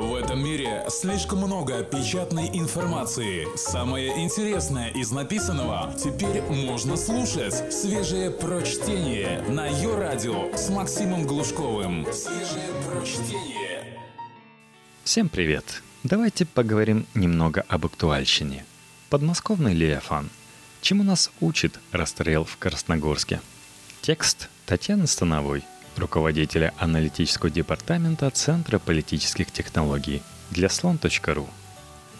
В этом мире слишком много печатной информации. Самое интересное из написанного теперь можно слушать. Свежее прочтение на ее радио с Максимом Глушковым. Свежее прочтение. Всем привет! Давайте поговорим немного об актуальщине. Подмосковный Леофан. Чему нас учит расстрел в Красногорске? Текст Татьяны Становой – руководителя аналитического департамента Центра политических технологий для слон.ру.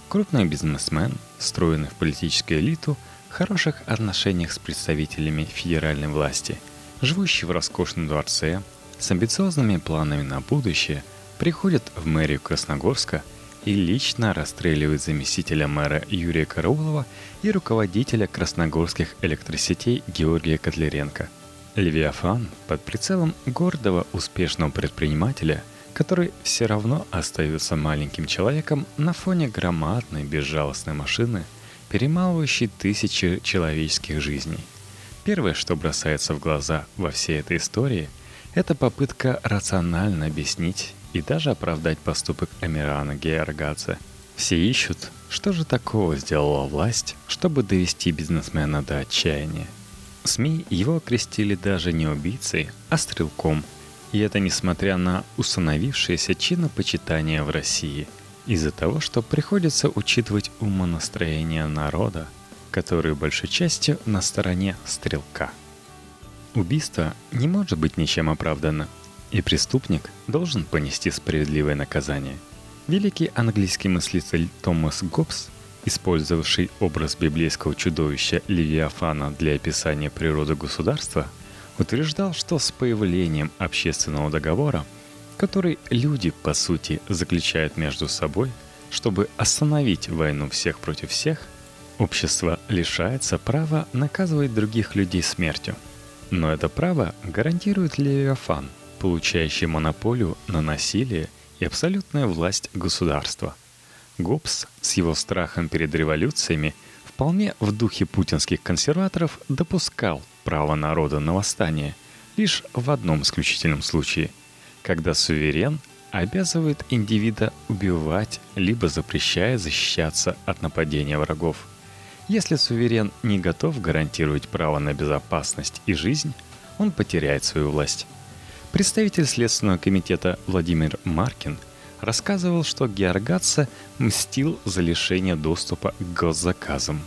Крупный бизнесмен, встроенный в политическую элиту, в хороших отношениях с представителями федеральной власти, живущий в роскошном дворце, с амбициозными планами на будущее, приходит в мэрию Красногорска и лично расстреливает заместителя мэра Юрия Караулова и руководителя красногорских электросетей Георгия Котляренко – Левиафан под прицелом гордого успешного предпринимателя, который все равно остается маленьким человеком на фоне громадной безжалостной машины, перемалывающей тысячи человеческих жизней. Первое, что бросается в глаза во всей этой истории, это попытка рационально объяснить и даже оправдать поступок Амирана Георгадзе. Все ищут, что же такого сделала власть, чтобы довести бизнесмена до отчаяния – СМИ его окрестили даже не убийцей, а стрелком. И это несмотря на установившееся чинопочитание в России, из-за того, что приходится учитывать умонастроение народа, который большей частью на стороне стрелка. Убийство не может быть ничем оправдано, и преступник должен понести справедливое наказание. Великий английский мыслитель Томас Гоббс использовавший образ библейского чудовища Левиафана для описания природы государства, утверждал, что с появлением общественного договора, который люди, по сути, заключают между собой, чтобы остановить войну всех против всех, общество лишается права наказывать других людей смертью. Но это право гарантирует Левиафан, получающий монополию на насилие и абсолютную власть государства – Гоббс с его страхом перед революциями вполне в духе путинских консерваторов допускал право народа на восстание лишь в одном исключительном случае, когда суверен обязывает индивида убивать либо запрещает защищаться от нападения врагов. Если суверен не готов гарантировать право на безопасность и жизнь, он потеряет свою власть. Представитель Следственного комитета Владимир Маркин – рассказывал, что Георгатса мстил за лишение доступа к госзаказам.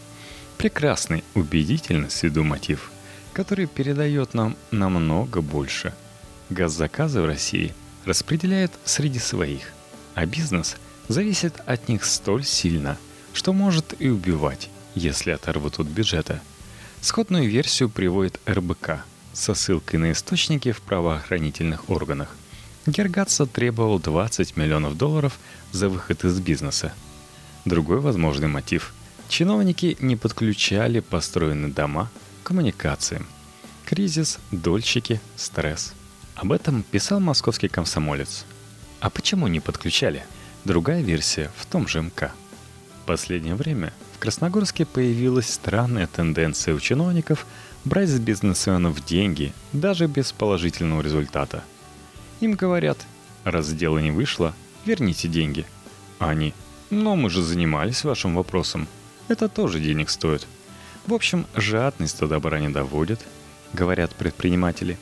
Прекрасный, убедительный с виду мотив, который передает нам намного больше. Госзаказы в России распределяют среди своих, а бизнес зависит от них столь сильно, что может и убивать, если оторвут от бюджета. Сходную версию приводит РБК со ссылкой на источники в правоохранительных органах. Гергатса требовал 20 миллионов долларов за выход из бизнеса. Другой возможный мотив – чиновники не подключали построенные дома к коммуникациям. Кризис, дольщики, стресс. Об этом писал московский комсомолец. А почему не подключали? Другая версия в том же МК. В последнее время в Красногорске появилась странная тенденция у чиновников брать с бизнесменов деньги даже без положительного результата – им говорят, раз дело не вышло, верните деньги. А они, но мы же занимались вашим вопросом. Это тоже денег стоит. В общем, жадность до добра не доводит, говорят предприниматели.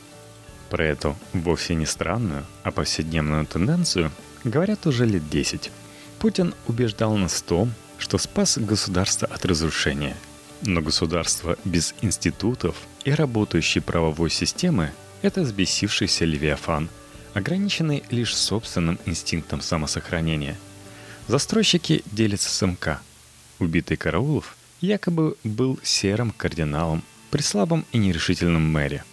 Про эту вовсе не странную, а повседневную тенденцию говорят уже лет 10. Путин убеждал нас в том, что спас государство от разрушения. Но государство без институтов и работающей правовой системы – это взбесившийся Левиафан – ограниченный лишь собственным инстинктом самосохранения. Застройщики делятся с МК. Убитый Караулов якобы был серым кардиналом при слабом и нерешительном мэре.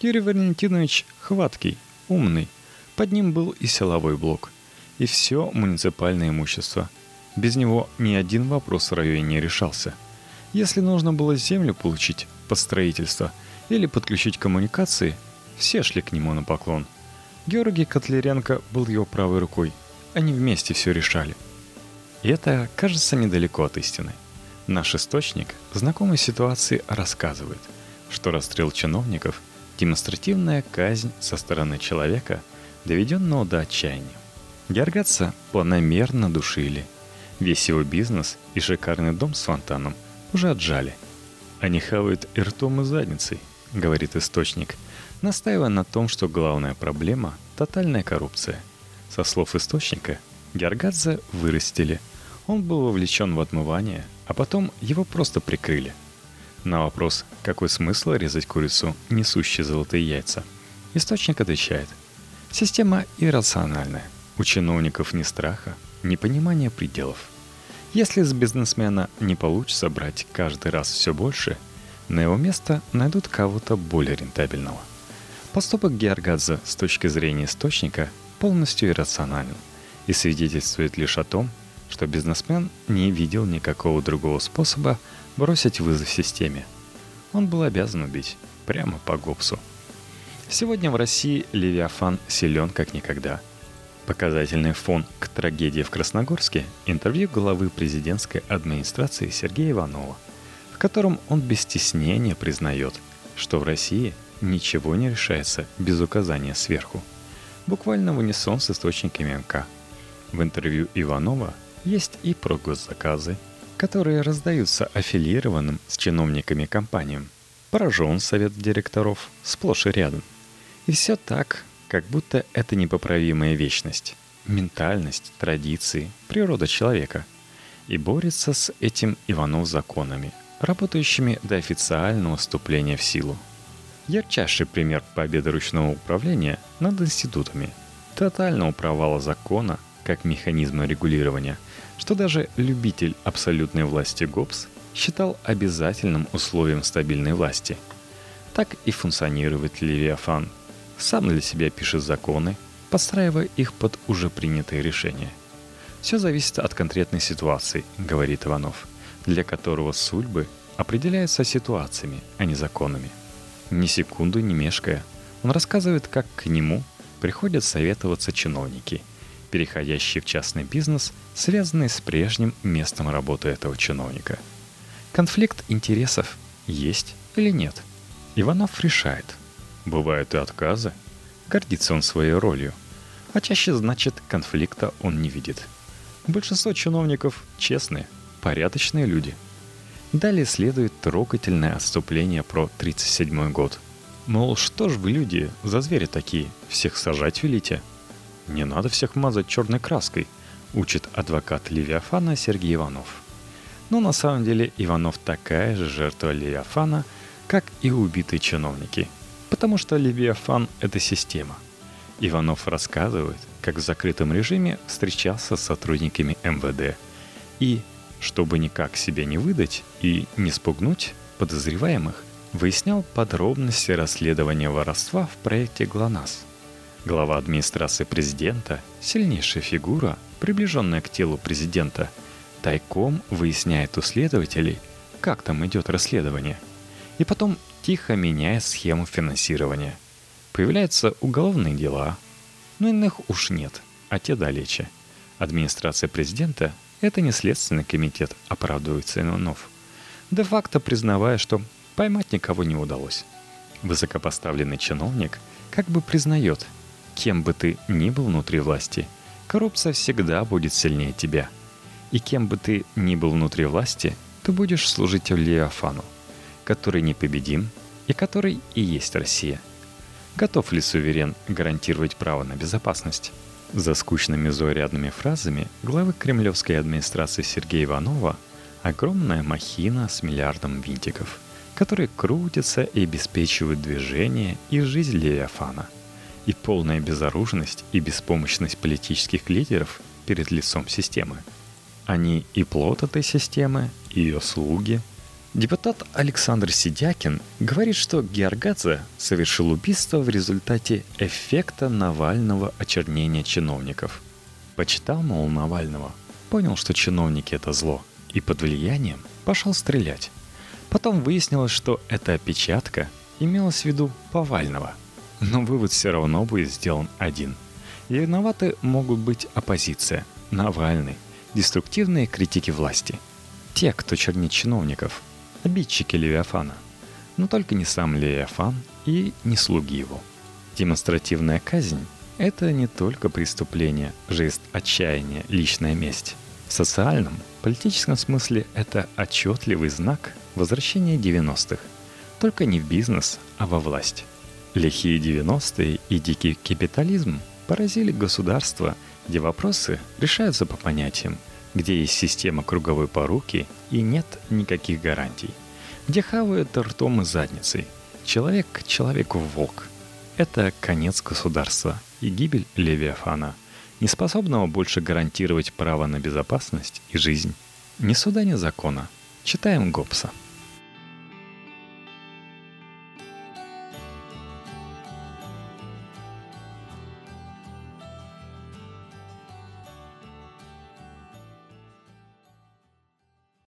Юрий Валентинович хваткий, умный. Под ним был и силовой блок. И все муниципальное имущество. Без него ни один вопрос в районе не решался. Если нужно было землю получить под строительство или подключить коммуникации, все шли к нему на поклон – Георгий Котляренко был его правой рукой. Они вместе все решали. И это кажется недалеко от истины. Наш источник знакомой ситуации рассказывает, что расстрел чиновников – демонстративная казнь со стороны человека, доведенного до отчаяния. Георгатца планомерно душили. Весь его бизнес и шикарный дом с фонтаном уже отжали. Они хавают и ртом, и задницей, говорит источник, настаивая на том, что главная проблема – тотальная коррупция. Со слов источника, Георгадзе вырастили. Он был вовлечен в отмывание, а потом его просто прикрыли. На вопрос, какой смысл резать курицу, несущей золотые яйца, источник отвечает – Система иррациональная. У чиновников ни страха, ни понимания пределов. Если с бизнесмена не получится брать каждый раз все больше, на его место найдут кого-то более рентабельного. Поступок Георгадзе с точки зрения источника полностью иррационален и свидетельствует лишь о том, что бизнесмен не видел никакого другого способа бросить вызов системе. Он был обязан убить прямо по гопсу – Сегодня в России Левиафан силен как никогда. Показательный фон к трагедии в Красногорске – интервью главы президентской администрации Сергея Иванова, в котором он без стеснения признает, что в России ничего не решается без указания сверху. Буквально в унисон с источниками МК. В интервью Иванова есть и про госзаказы, которые раздаются аффилированным с чиновниками компаниям. Поражен совет директоров сплошь и рядом – и все так, как будто это непоправимая вечность, ментальность, традиции, природа человека. И борется с этим Иванов законами, работающими до официального вступления в силу. Ярчайший пример победы ручного управления над институтами, тотального провала закона как механизма регулирования, что даже любитель абсолютной власти ГОПС считал обязательным условием стабильной власти. Так и функционирует Левиафан – сам для себя пишет законы, подстраивая их под уже принятые решения. Все зависит от конкретной ситуации, говорит Иванов, для которого судьбы определяются ситуациями, а не законами. Ни секунду не мешкая, он рассказывает, как к нему приходят советоваться чиновники, переходящие в частный бизнес, связанные с прежним местом работы этого чиновника. Конфликт интересов есть или нет? Иванов решает – Бывают и отказы. Гордится он своей ролью. А чаще, значит, конфликта он не видит. Большинство чиновников честные, порядочные люди. Далее следует трогательное отступление про 37 год. Мол, что ж вы, люди, за звери такие, всех сажать велите? Не надо всех мазать черной краской, учит адвокат Левиафана Сергей Иванов. Но на самом деле Иванов такая же жертва Левиафана, как и убитые чиновники – Потому что Левиафан — это система. Иванов рассказывает, как в закрытом режиме встречался с сотрудниками МВД. И, чтобы никак себя не выдать и не спугнуть подозреваемых, выяснял подробности расследования воровства в проекте ГЛОНАСС. Глава администрации президента, сильнейшая фигура, приближенная к телу президента, тайком выясняет у следователей, как там идет расследование. И потом тихо меняя схему финансирования. Появляются уголовные дела, но иных уж нет, а те далече. Администрация президента – это не следственный комитет, оправдывается Иванов. Де-факто признавая, что поймать никого не удалось. Высокопоставленный чиновник как бы признает, кем бы ты ни был внутри власти, коррупция всегда будет сильнее тебя. И кем бы ты ни был внутри власти, ты будешь служить Леофану – который непобедим и который и есть Россия. Готов ли суверен гарантировать право на безопасность? За скучными заурядными фразами главы кремлевской администрации Сергея Иванова огромная махина с миллиардом винтиков, которые крутятся и обеспечивают движение и жизнь Левиафана. И полная безоружность и беспомощность политических лидеров перед лицом системы. Они и плод этой системы, и ее слуги – Депутат Александр Сидякин говорит, что Георгадзе совершил убийство в результате эффекта Навального очернения чиновников. Почитал, мол, Навального, понял, что чиновники — это зло, и под влиянием пошел стрелять. Потом выяснилось, что эта опечатка имелась в виду Повального. Но вывод все равно будет сделан один. И виноваты могут быть оппозиция, Навальный, деструктивные критики власти. Те, кто чернит чиновников — обидчики Левиафана. Но только не сам Левиафан и не слуги его. Демонстративная казнь Это не только преступление, жест отчаяния, личная месть. В социальном, политическом смысле это отчетливый знак возвращения 90-х. Только не в бизнес, а во власть. Лихие 90-е и дикий капитализм поразили государство, где вопросы решаются по понятиям, где есть система круговой поруки и нет никаких гарантий, где хавают ртом и задницей. Человек человеку волк. Это конец государства и гибель Левиафана, не способного больше гарантировать право на безопасность и жизнь. Ни суда, ни закона. Читаем Гоббса.